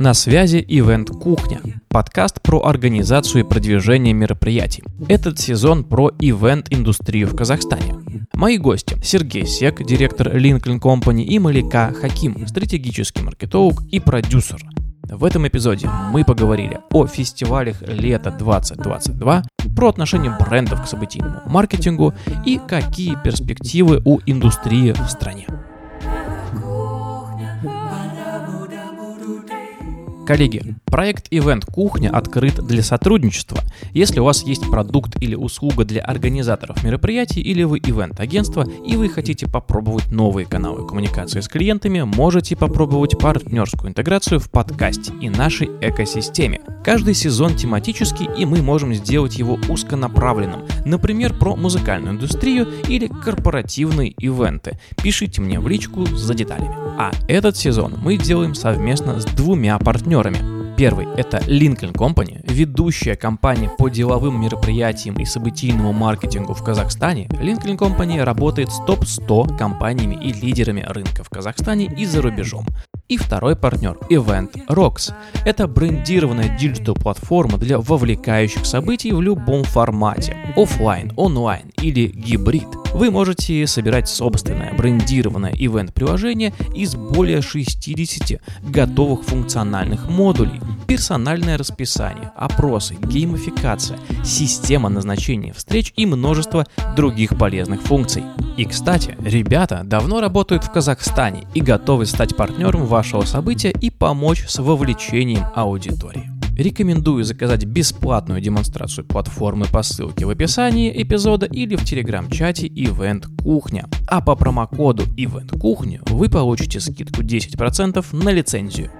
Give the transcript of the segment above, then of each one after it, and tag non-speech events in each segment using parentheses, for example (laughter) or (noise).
На связи Ивент Кухня, подкаст про организацию и продвижение мероприятий. Этот сезон про ивент-индустрию в Казахстане. Мои гости – Сергей Сек, директор Lincoln Company, и Малика Хаким, стратегический маркетолог и продюсер. В этом эпизоде мы поговорили о фестивалях лета 2022, про отношение брендов к событийному маркетингу и какие перспективы у индустрии в стране. Коллеги, проект Event Кухня открыт для сотрудничества. Если у вас есть продукт или услуга для организаторов мероприятий, или вы ивент-агентство, и вы хотите попробовать новые каналы коммуникации с клиентами, можете попробовать партнерскую интеграцию в подкасте и нашей экосистеме. Каждый сезон тематический, и мы можем сделать его узконаправленным. Например, про музыкальную индустрию или корпоративные ивенты. Пишите мне в личку за деталями. А этот сезон мы делаем совместно с двумя партнерами партнерами. Первый – это Lincoln Company, ведущая компания по деловым мероприятиям и событийному маркетингу в Казахстане. Lincoln Company работает с топ-100 компаниями и лидерами рынка в Казахстане и за рубежом. И второй партнер – Event Rocks. Это брендированная digital-платформа для вовлекающих событий в любом формате – офлайн, онлайн или гибрид – вы можете собирать собственное брендированное event-приложение из более 60 готовых функциональных модулей, персональное расписание, опросы, геймификация, система назначения встреч и множество других полезных функций. И, кстати, ребята давно работают в Казахстане и готовы стать партнером вашего события и помочь с вовлечением аудитории. Рекомендую заказать бесплатную демонстрацию платформы по ссылке в описании эпизода или в телеграм-чате Event Кухня. А по промокоду Event Кухня вы получите скидку 10% на лицензию.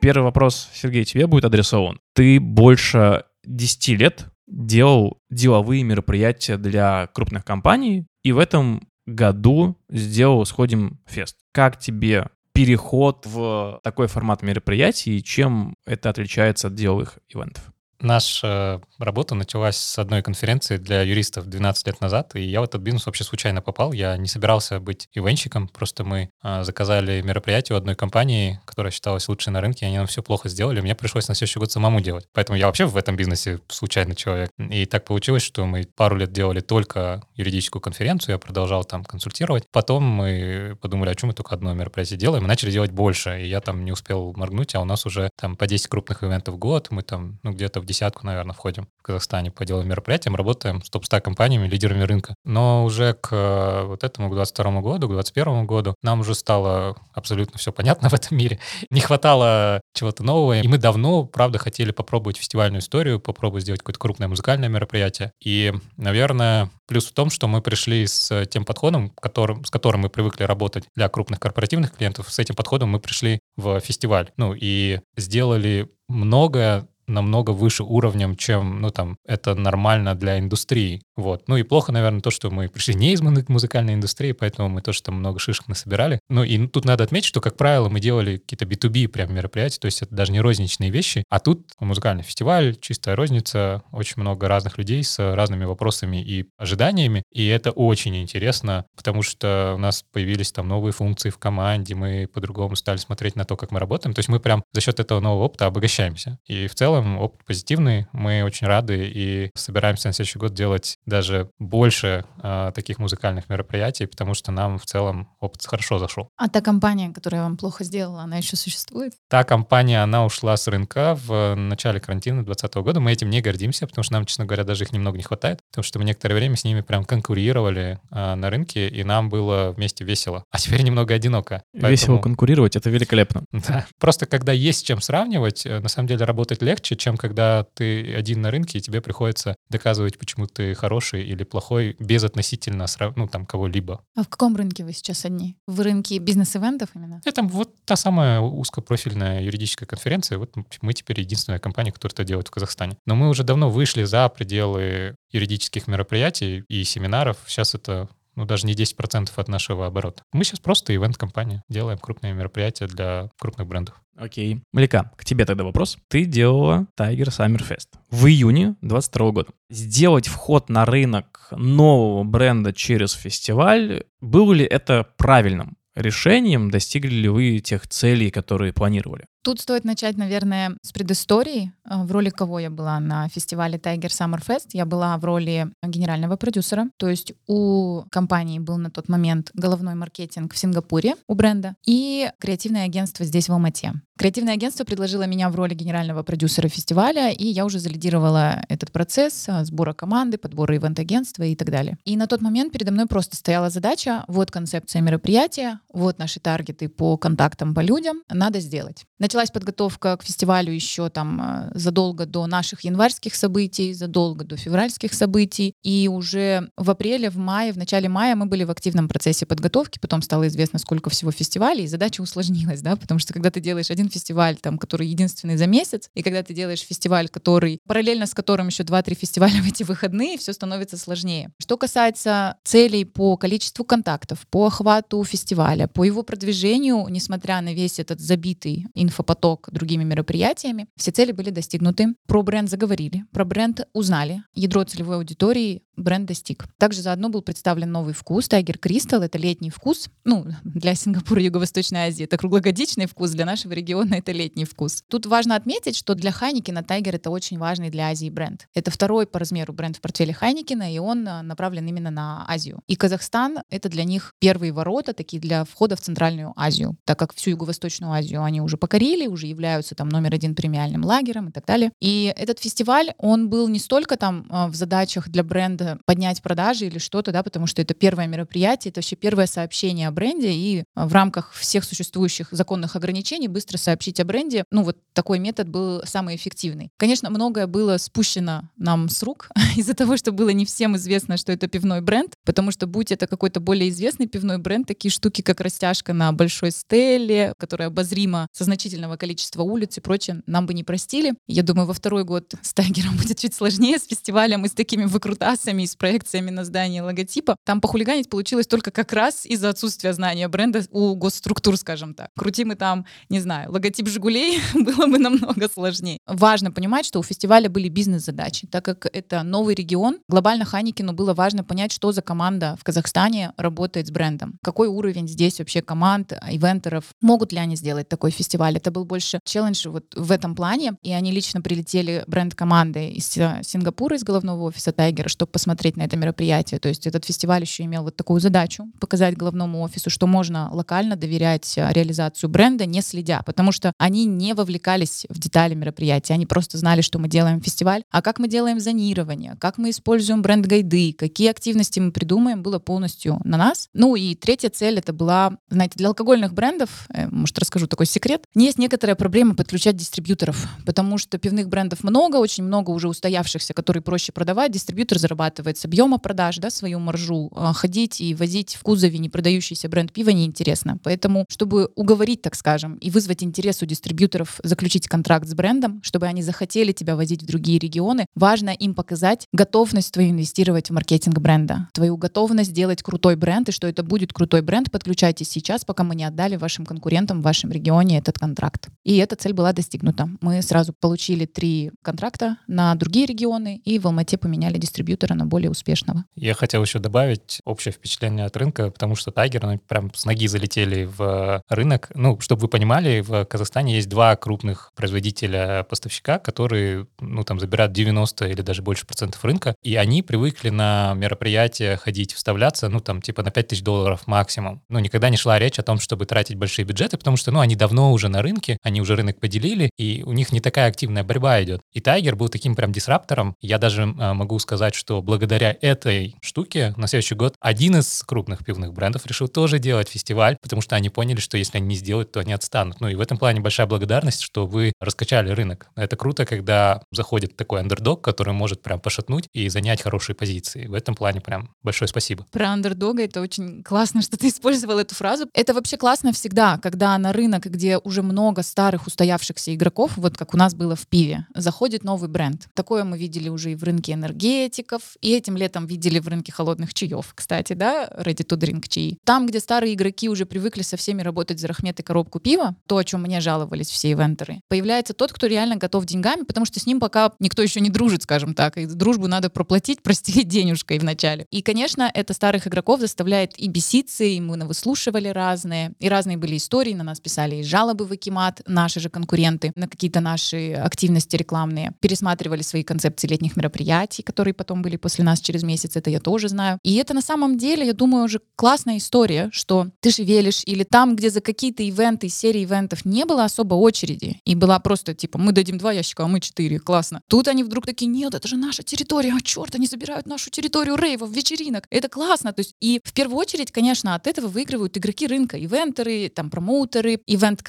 Первый вопрос, Сергей, тебе будет адресован. Ты больше 10 лет делал деловые мероприятия для крупных компаний, и в этом году сделал «Сходим фест». Как тебе переход в такой формат мероприятий и чем это отличается от деловых ивентов? Наша работа началась с одной конференции для юристов 12 лет назад, и я в этот бизнес вообще случайно попал. Я не собирался быть ивенщиком, просто мы а, заказали мероприятие у одной компании, которая считалась лучшей на рынке, и они нам все плохо сделали. Мне пришлось на следующий год самому делать. Поэтому я вообще в этом бизнесе случайный человек. И так получилось, что мы пару лет делали только юридическую конференцию, я продолжал там консультировать. Потом мы подумали, о чем мы только одно мероприятие делаем, и начали делать больше. И я там не успел моргнуть, а у нас уже там по 10 крупных ивентов в год, мы там, ну, где-то в десятку, наверное, входим в Казахстане по деловым мероприятиям, работаем с топ-100 компаниями, лидерами рынка. Но уже к э, вот этому, к 22 году, к 21 году нам уже стало абсолютно все понятно (laughs) в этом мире. Не хватало чего-то нового, и мы давно, правда, хотели попробовать фестивальную историю, попробовать сделать какое-то крупное музыкальное мероприятие. И, наверное, плюс в том, что мы пришли с тем подходом, которым, с которым мы привыкли работать для крупных корпоративных клиентов, с этим подходом мы пришли в фестиваль. Ну и сделали многое намного выше уровнем, чем, ну, там, это нормально для индустрии. Вот. Ну и плохо, наверное, то, что мы пришли не из музыкальной индустрии, поэтому мы тоже там много шишек насобирали. Ну и тут надо отметить, что, как правило, мы делали какие-то B2B прям мероприятия, то есть это даже не розничные вещи, а тут музыкальный фестиваль, чистая розница, очень много разных людей с разными вопросами и ожиданиями, и это очень интересно, потому что у нас появились там новые функции в команде, мы по-другому стали смотреть на то, как мы работаем, то есть мы прям за счет этого нового опыта обогащаемся. И в целом опыт позитивный, мы очень рады и собираемся на следующий год делать даже больше э, таких музыкальных мероприятий, потому что нам в целом опыт хорошо зашел. А та компания, которая вам плохо сделала, она еще существует? Та компания, она ушла с рынка в начале карантина 2020 года. Мы этим не гордимся, потому что нам, честно говоря, даже их немного не хватает, потому что мы некоторое время с ними прям конкурировали э, на рынке, и нам было вместе весело. А теперь немного одиноко. Поэтому... Весело конкурировать, это великолепно. (laughs) Да. Просто когда есть с чем сравнивать, э, на самом деле работать легче, чем когда ты один на рынке, и тебе приходится доказывать, почему ты хороший хороший или плохой без относительно ну, там, кого-либо. А в каком рынке вы сейчас одни? В рынке бизнес-ивентов именно? Это вот та самая узкопрофильная юридическая конференция. Вот мы теперь единственная компания, которая это делает в Казахстане. Но мы уже давно вышли за пределы юридических мероприятий и семинаров. Сейчас это ну, даже не 10% от нашего оборота. Мы сейчас просто ивент-компания, делаем крупные мероприятия для крупных брендов. Окей. Малика, к тебе тогда вопрос. Ты делала Tiger Summer Fest в июне 22 года. Сделать вход на рынок нового бренда через фестиваль, было ли это правильным? решением? Достигли ли вы тех целей, которые планировали? Тут стоит начать, наверное, с предыстории. Э, в роли кого я была на фестивале Tiger Summer Fest? Я была в роли генерального продюсера. То есть у компании был на тот момент головной маркетинг в Сингапуре у бренда и креативное агентство здесь в Алмате. Креативное агентство предложило меня в роли генерального продюсера фестиваля, и я уже залидировала этот процесс э, сбора команды, подбора ивент-агентства и так далее. И на тот момент передо мной просто стояла задача, вот концепция мероприятия, вот наши таргеты по контактам по людям, надо сделать. Началась подготовка к фестивалю еще там э, задолго до наших январских событий, задолго до февральских событий. И уже в апреле, в мае, в начале мая мы были в активном процессе подготовки. Потом стало известно, сколько всего фестивалей, и задача усложнилась, да, потому что когда ты делаешь один фестиваль, там, который единственный за месяц, и когда ты делаешь фестиваль, который параллельно с которым еще 2-3 фестиваля (laughs) в эти выходные, все становится сложнее. Что касается целей по количеству контактов, по охвату фестиваля, по его продвижению, несмотря на весь этот забитый инфо инфопоток другими мероприятиями. Все цели были достигнуты. Про бренд заговорили, про бренд узнали. Ядро целевой аудитории бренд достиг. Также заодно был представлен новый вкус Tiger Crystal. Это летний вкус. Ну, (laughs) для Сингапура и Юго-Восточной Азии это круглогодичный вкус, для нашего региона это летний вкус. Тут важно отметить, что для Хайникина Tiger это очень важный для Азии бренд. Это второй по размеру бренд в портфеле Хайникина, и он а, направлен именно на Азию. И Казахстан — это для них первые ворота, такие для входа в Центральную Азию, так как всю Юго-Восточную Азию они уже покорили, уже являются там номер один премиальным лагерем и так далее. И этот фестиваль, он был не столько там а, в задачах для бренда поднять продажи или что-то, да, потому что это первое мероприятие, это вообще первое сообщение о бренде, и а, в рамках всех существующих законных ограничений быстро сообщить о бренде, ну вот такой метод был самый эффективный. Конечно, многое было спущено нам с рук (laughs) из-за того, что было не всем известно, что это пивной бренд, потому что будь это какой-то более известный пивной бренд, такие штуки, как растяжка на большой стеле, которая обозрима со значительного количества улиц и прочее, нам бы не простили. Я думаю, во второй год с Тайгером (laughs) будет чуть сложнее, с фестивалем и с такими выкрутасами, и с проекциями на здании логотипа. Там похулиганить получилось только как раз из-за отсутствия знания бренда у госструктур, скажем так. Крути мы там, не знаю, логотип «Жигулей» (laughs) было бы намного сложнее. Важно понимать, что у фестиваля были бизнес-задачи, так как это новый регион. Глобально Ханикину было важно понять, что за команда в Казахстане работает с брендом. Какой уровень здесь вообще команд, ивентеров. Могут ли они сделать такой фестиваль? Это был больше челлендж вот в этом плане. И они лично прилетели бренд-командой из Сингапура, из головного офиса Тайгера, чтобы посмотреть на это мероприятие. То есть этот фестиваль еще имел вот такую задачу показать главному офису, что можно локально доверять э, реализацию бренда, не следя, потому что они не вовлекались в детали мероприятия, они просто знали, что мы делаем фестиваль, а как мы делаем зонирование, как мы используем бренд-гайды, какие активности мы придумаем, было полностью на нас. Ну и третья цель это была, знаете, для алкогольных брендов, э, может расскажу такой секрет, есть некоторая проблема подключать дистрибьюторов, потому что пивных брендов много, очень много уже устоявшихся, которые проще продавать, дистрибьютор зарабатывает с объема продаж, да, свою маржу, а, ходить и возить в кузове не продающийся бренд пива неинтересно. Поэтому, чтобы уговорить, так скажем, и вызвать интерес у дистрибьюторов заключить контракт с брендом, чтобы они захотели тебя возить в другие регионы, важно им показать готовность твою инвестировать в маркетинг бренда, твою готовность сделать крутой бренд, и что это будет крутой бренд, подключайтесь сейчас, пока мы не отдали вашим конкурентам в вашем регионе этот контракт. И эта цель была достигнута. Мы сразу получили три контракта на другие регионы, и в Алмате поменяли дистрибьютора на более успешного. Я хотел еще добавить общее впечатление от рынка, потому что Тайгер, ну, прям с ноги залетели в рынок. Ну, чтобы вы понимали, в Казахстане есть два крупных производителя-поставщика, которые, ну, там, забирают 90 или даже больше процентов рынка, и они привыкли на мероприятия ходить, вставляться, ну, там, типа на 5000 долларов максимум. Ну, никогда не шла речь о том, чтобы тратить большие бюджеты, потому что, ну, они давно уже на рынке, они уже рынок поделили, и у них не такая активная борьба идет. И Тайгер был таким прям дисраптором. Я даже э, могу сказать, что благодаря этой штуке на следующий год один из крупных пивных брендов решил тоже делать фестиваль, потому что они поняли, что если они не сделают, то они отстанут. Ну и в этом плане большая благодарность, что вы раскачали рынок. Это круто, когда заходит такой андердог, который может прям пошатнуть и занять хорошие позиции. В этом плане прям большое спасибо. Про андердога это очень классно, что ты использовал эту фразу. Это вообще классно всегда, когда на рынок, где уже много старых устоявшихся игроков, вот как у нас было в пиве, заходит новый бренд. Такое мы видели уже и в рынке энергетиков, И этим летом видели в рынке холодных чаев, кстати, да, ready to drink чаи. Там, где старые игроки уже привыкли со всеми работать за рахмет и коробку пива, то, о чем мне жаловались все ивентеры, появляется тот, кто реально готов деньгами, потому что с ним пока никто еще не дружит, скажем так, и дружбу надо проплатить, (laughs) прости, денежкой вначале. И, конечно, это старых игроков заставляет и беситься, и мы выслушивали разные, и разные были истории, на нас писали и жалобы в Акимат, наши же конкуренты, на какие-то наши активности рекламные, пересматривали свои концепции летних мероприятий, которые потом были после нас через месяц, это я тоже знаю. И это на самом деле, я думаю, уже классная история, что ты шевелишь, или там, где за какие-то ивенты, серии ивентов не было особо очереди, и была просто типа, мы дадим два ящика, а мы четыре, классно. Тут они вдруг такие, нет, это же наша территория, а черт, они забирают нашу территорию рейвов, вечеринок. Это классно. То есть, и в первую очередь, конечно, от этого выигрывают игроки рынка, ивентеры, там, промоутеры, ивент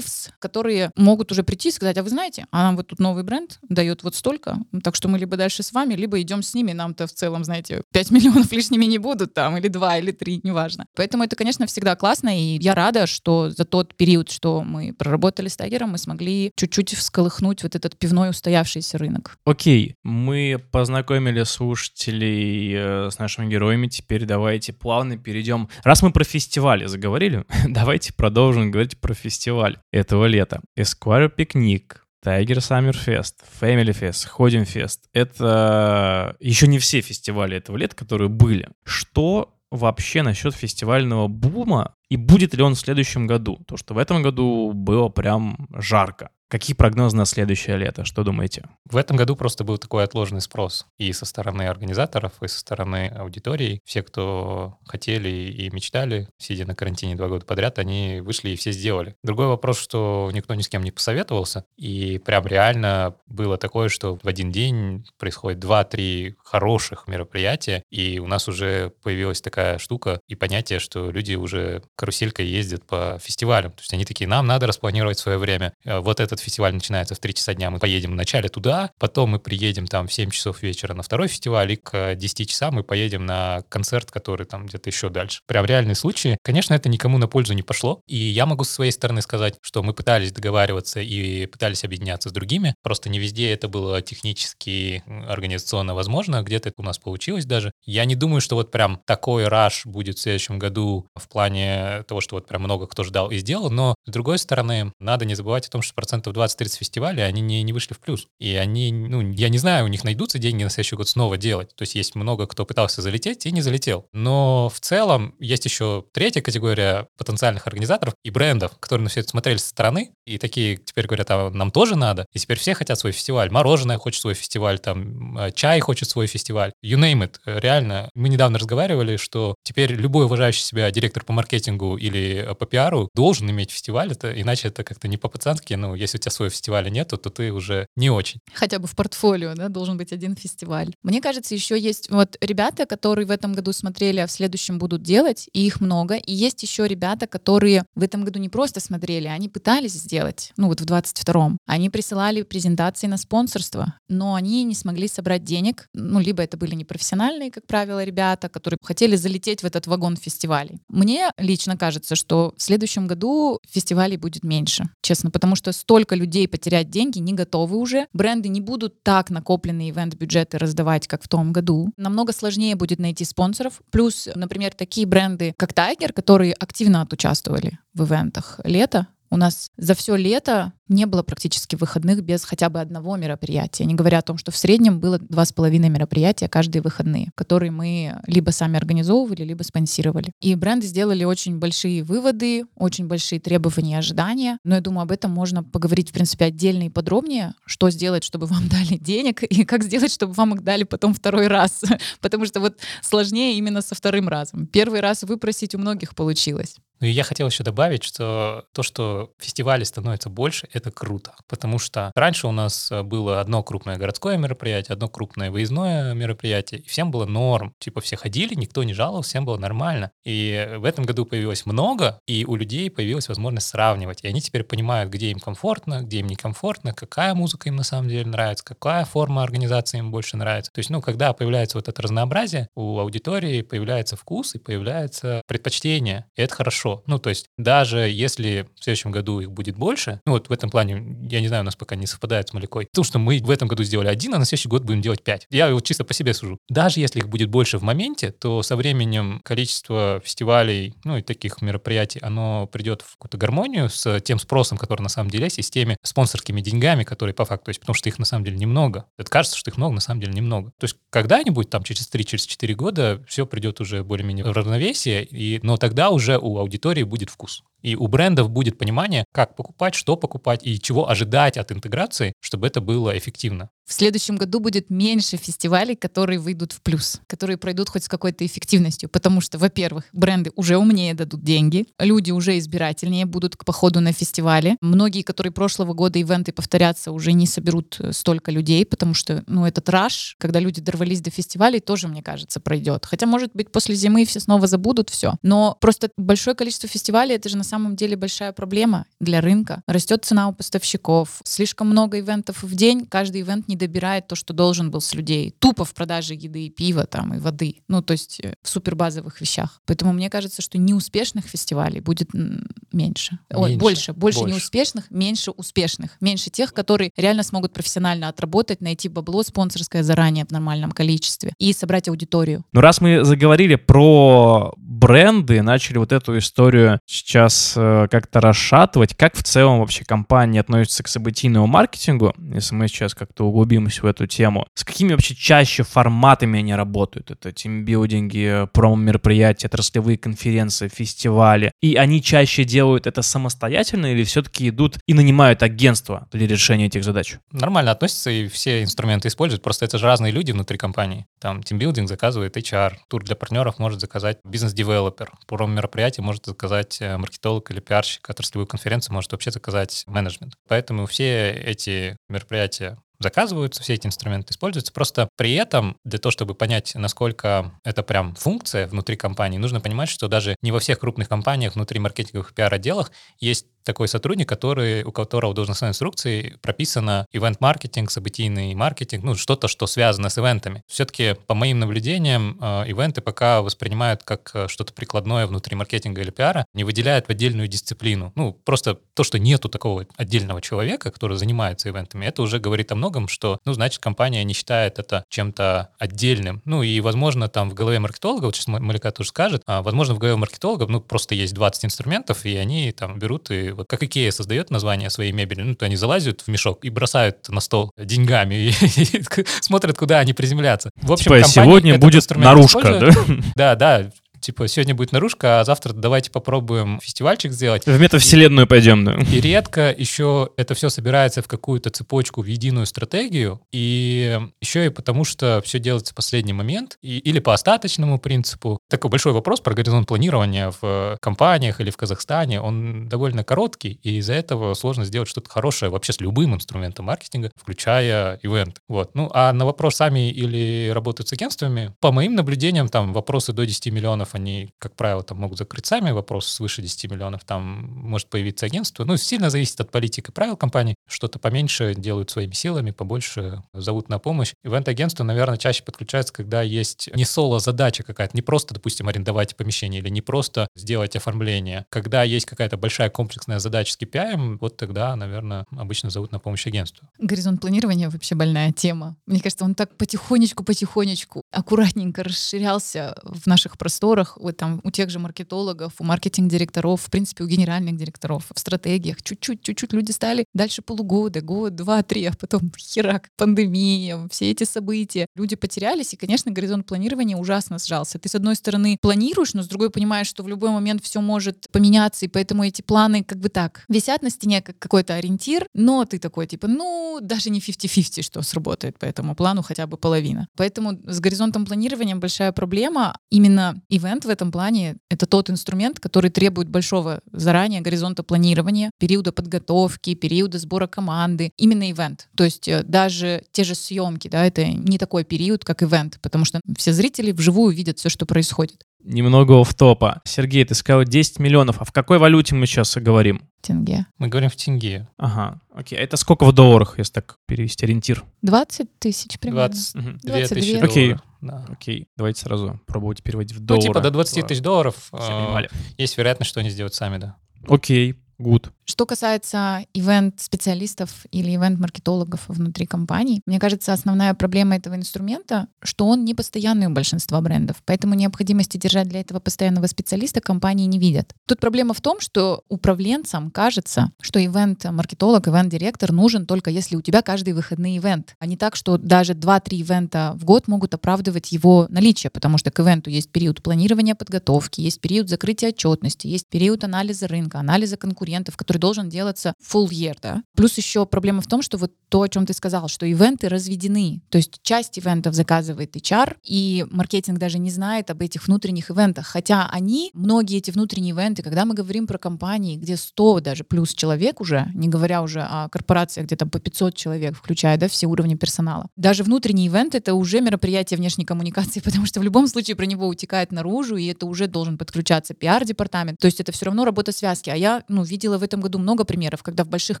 коллективс, которые могут уже прийти и сказать, а вы знаете, а нам вот тут новый бренд дает вот столько, так что мы либо дальше с вами, либо идем с ними, нам-то в целом, знаете, (laughs) 5 миллионов лишними не будут там, или 2, или 3, неважно. Поэтому это, конечно, всегда классно, и я рада, что за тот период, что мы проработали с Тайгером, мы смогли чуть-чуть всколыхнуть вот этот пивной устоявшийся рынок. Окей, мы познакомили слушателей э, с нашими героями, теперь давайте плавно перейдем. Раз мы про фестивали заговорили, (laughs) давайте продолжим говорить про фестиваль этого лета. Esquire Пикник, Tiger Summer Fest, Family Fest, Ходим Fest. Это еще не все фестивали этого лета, которые были. Что вообще насчет фестивального бума и будет ли он в следующем году? То, что в этом году было прям жарко. Какие прогнозы на следующее лето? Что думаете? В этом году просто был такой отложенный спрос и со стороны организаторов, и со стороны аудитории. Все, кто хотели и мечтали, сидя на карантине два года подряд, они вышли и все сделали. Другой вопрос, что никто ни с кем не посоветовался, и прям реально было такое, что в один день происходит два-три хороших мероприятия, и у нас уже появилась такая штука и понятие, что люди уже каруселькой ездят по фестивалям. То есть они такие, нам надо распланировать свое время. Э, вот этот фестиваль начинается в 3 часа дня, мы поедем вначале туда, потом мы приедем там в 7 часов вечера на второй фестиваль, и к 10 часам мы поедем на концерт, который там где-то еще дальше. Прям реальные случаи. Конечно, это никому на пользу не пошло, и я могу со своей стороны сказать, что мы пытались договариваться и пытались объединяться с другими, просто не везде это было технически, организационно возможно, где-то это у нас получилось даже. Я не думаю, что вот прям такой раш будет в следующем году в плане того, что вот прям много кто ждал и сделал, но с другой стороны, надо не забывать о том, что процентов 20-30 фестивалей, они не, не вышли в плюс. И они, ну, я не знаю, у них найдутся деньги на следующий год снова делать. То есть есть много кто пытался залететь и не залетел. Но в целом есть еще третья категория потенциальных организаторов и брендов, которые на все это смотрели со стороны, и такие теперь говорят, а нам тоже надо. И теперь все хотят свой фестиваль. Мороженое хочет свой фестиваль, там, э, чай хочет свой фестиваль. You name it. Реально. Мы недавно разговаривали, что теперь любой уважающий себя директор по маркетингу маркетингу или э, по пиару должен иметь фестиваль, это, иначе это как-то не по-пацански, ну, если у тебя своего фестиваля нету, то ты уже не очень. Хотя бы в портфолио, да, должен быть один фестиваль. Мне кажется, еще есть вот ребята, которые в этом году смотрели, а в следующем будут делать, и их много, и есть еще ребята, которые в этом году не просто смотрели, они пытались сделать, ну вот в 22-м. Они присылали презентации на спонсорство, но они не смогли собрать денег, ну, либо это были непрофессиональные, как правило, ребята, которые хотели залететь в этот вагон фестивалей. Мне лично кажется, что в следующем году фестивалей будет меньше, честно, потому что столько людей потерять деньги не готовы уже. Бренды не будут так накопленные ивент-бюджеты раздавать, как в том году. Намного сложнее будет найти спонсоров. Плюс, например, такие бренды, как Tiger, которые активно отучаствовали в ивентах лета, у нас за все лето не было практически выходных без хотя бы одного мероприятия, не говоря о том, что в среднем было два с половиной мероприятия каждые выходные, которые мы либо сами организовывали, либо спонсировали. И бренды сделали очень большие выводы, очень большие требования и ожидания, но я думаю, об этом можно поговорить, в принципе, отдельно и подробнее, что сделать, чтобы вам (laughs) дали денег, и как сделать, чтобы вам их дали потом второй раз, (laughs) потому что вот сложнее именно со вторым разом. Первый раз выпросить у многих получилось. Ну и я хотел еще добавить, что то, что фестивали становятся больше, это круто. Потому что раньше у нас э, было одно крупное городское мероприятие, одно крупное выездное мероприятие, и всем было норм. Типа все ходили, никто не жаловался, всем было нормально. И в этом году появилось много, и у людей появилась возможность сравнивать. И они теперь понимают, где им комфортно, где им некомфортно, какая музыка им на самом деле нравится, какая форма организации им больше нравится. То есть, ну, когда появляется вот это разнообразие, у аудитории появляется вкус и появляется предпочтение. И это хорошо хорошо. Ну, то есть даже если в следующем году их будет больше, ну, вот в этом плане, я не знаю, у нас пока не совпадает с Малякой, потому что мы в этом году сделали один, а на следующий год будем делать пять. Я вот чисто по себе сужу. Даже если их будет больше в моменте, то со временем количество фестивалей, ну, и таких мероприятий, оно придет в какую-то гармонию с тем спросом, который на самом деле есть, и с теми спонсорскими деньгами, которые по факту есть, потому что их на самом деле немного. Это кажется, что их много, на самом деле немного. То есть когда-нибудь, там, через 3-4 через года все придет уже более-менее в равновесие, и, но тогда уже у аудитории будет вкус. И у брендов будет понимание, как покупать, что покупать и чего ожидать от интеграции, чтобы это было эффективно. В следующем году будет меньше фестивалей, которые выйдут в плюс, которые пройдут хоть с какой-то эффективностью, потому что, во-первых, бренды уже умнее дадут деньги, люди уже избирательнее будут к походу на фестивали. Многие, которые прошлого года ивенты повторятся, уже не соберут э, столько людей, потому что, ну, этот раш, когда люди дорвались до фестивалей, тоже, мне кажется, пройдет. Хотя, может быть, после зимы все снова забудут все. Но просто большое количество фестивалей — это же на самом деле большая проблема для рынка. Растет цена у поставщиков, слишком много ивентов в день, каждый ивент не добирает то, что должен был с людей. Тупо в продаже еды и пива там и воды. Ну, то есть э, в супербазовых вещах. Поэтому мне кажется, что неуспешных фестивалей будет меньше. меньше. Ой, больше. Больше, больше неуспешных, меньше успешных. Меньше тех, которые реально смогут профессионально отработать, найти бабло спонсорское заранее в нормальном количестве и собрать аудиторию. Ну, раз мы заговорили про бренды, начали вот эту историю сейчас э, как-то расшатывать, как в целом вообще компания относится к событийному маркетингу, если мы сейчас как-то углубимся в эту тему. С какими вообще чаще форматами они работают? Это тимбилдинги, промо-мероприятия, отраслевые конференции, фестивали. И они чаще делают это самостоятельно или все-таки идут и нанимают агентство для решения этих задач? Нормально относятся и все инструменты используют. Просто это же разные люди внутри компании. Там тимбилдинг заказывает HR, тур для партнеров может заказать бизнес-девелопер, промо-мероприятие может заказать э, маркетолог или пиарщик, отраслевую конференцию может вообще заказать менеджмент. Поэтому все эти мероприятия заказываются, все эти инструменты используются. Просто при этом для того, чтобы понять, насколько это прям функция внутри компании, нужно понимать, что даже не во всех крупных компаниях внутри маркетинговых пиар-отделах есть такой сотрудник, который, у которого в должностной инструкции прописано ивент-маркетинг, событийный маркетинг, ну, что-то, что связано с ивентами. Все-таки, по моим наблюдениям, э, ивенты пока воспринимают как э, что-то прикладное внутри маркетинга или пиара, не выделяют в отдельную дисциплину. Ну, просто то, что нету такого отдельного человека, который занимается ивентами, это уже говорит о многом, что, ну, значит, компания не считает это чем-то отдельным. Ну, и, возможно, там в голове маркетолога, вот сейчас Маляка тоже скажет, а, возможно, в голове маркетолога, ну, просто есть 20 инструментов, и они там берут и вот как Икея создает название своей мебели, ну, то они залазят в мешок и бросают на стол деньгами и, (laughs) и смотрят, куда они приземлятся. В общем, типа, сегодня будет наружка, да? Да, да, типа, сегодня будет наружка, а завтра давайте попробуем фестивальчик сделать. В метавселенную и, пойдем, да. И редко еще это все собирается в какую-то цепочку, в единую стратегию, и еще и потому, что все делается в последний момент, и, или по остаточному принципу. Такой большой вопрос про горизонт планирования в компаниях или в Казахстане, он довольно короткий, и из-за этого сложно сделать что-то хорошее вообще с любым инструментом маркетинга, включая ивент. Вот. Ну, а на вопрос сами или работают с агентствами, по моим наблюдениям, там вопросы до 10 миллионов миллионов, они, как правило, там могут закрыть сами вопрос свыше 10 миллионов, там может появиться агентство. Ну, сильно зависит от политики правил компании. Что-то поменьше делают своими силами, побольше зовут на помощь. Ивент-агентство, наверное, чаще подключается, когда есть не соло-задача какая-то, не просто, допустим, арендовать помещение или не просто сделать оформление. Когда есть какая-то большая комплексная задача с KPI, вот тогда, наверное, обычно зовут на помощь агентству. Горизонт планирования вообще больная тема. Мне кажется, он так потихонечку-потихонечку, аккуратненько расширялся в наших просторах, разговорах вот там у тех же маркетологов, у маркетинг-директоров, в принципе, у генеральных директоров, в стратегиях чуть-чуть, чуть-чуть люди стали дальше полугода, год, два, три, а потом (laughs) херак, пандемия, все эти события. Люди потерялись, и, конечно, горизонт планирования ужасно сжался. Ты, с одной стороны, планируешь, но с другой понимаешь, что в любой момент все может поменяться, и поэтому эти планы как бы так висят на стене как какой-то ориентир, но ты такой, типа, ну, даже не 50-50, что сработает по этому плану хотя бы половина. Поэтому с горизонтом планирования большая проблема именно ивент ивент в этом плане — это тот инструмент, который требует большого заранее горизонта планирования, периода подготовки, периода сбора команды. Именно ивент. То есть э, даже те же съемки, да, это не такой период, как ивент, потому что все зрители вживую видят все, что происходит. Немного в топа. Сергей, ты сказал 10 миллионов. А в какой валюте мы сейчас говорим? Тенге. Мы говорим в тенге. Ага, окей. А это сколько в долларах, если так перевести ориентир? 20 тысяч примерно. 22 Мгм. 22. тысячи Окей. Да. Окей, давайте сразу пробовать переводить в Ну, доллары. типа до 20 тысяч долларов Все э, понимали. есть вероятность, что они сделают сами, да. Окей, гуд. Что касается ивент-специалистов или ивент-маркетологов внутри компаний, мне кажется, основная проблема этого инструмента, что он не постоянный у большинства брендов, поэтому необходимости держать для этого постоянного специалиста компании не видят. Тут проблема в том, что управленцам кажется, что ивент-маркетолог, ивент-директор нужен только если у тебя каждый выходный ивент, а не так, что даже 2-3 ивента в год могут оправдывать его наличие, потому что к ивенту есть период планирования подготовки, есть период закрытия отчетности, есть период анализа рынка, анализа конкурентов, который должен делаться full year, да. Плюс еще проблема в том, что вот то, о чем ты сказал, что ивенты разведены, то есть часть ивентов заказывает HR, и маркетинг даже не знает об этих внутренних ивентах, хотя они, многие эти внутренние ивенты, когда мы говорим про компании, где 100 даже плюс человек уже, не говоря уже о корпорациях, где там по 500 человек, включая, да, все уровни персонала, даже внутренний ивент — это уже мероприятие внешней коммуникации, (laughs) потому что в любом случае про него утекает наружу, и это уже должен подключаться пиар-департамент, то есть это все равно работа связки. А я, ну, видела в этом году много примеров, когда в больших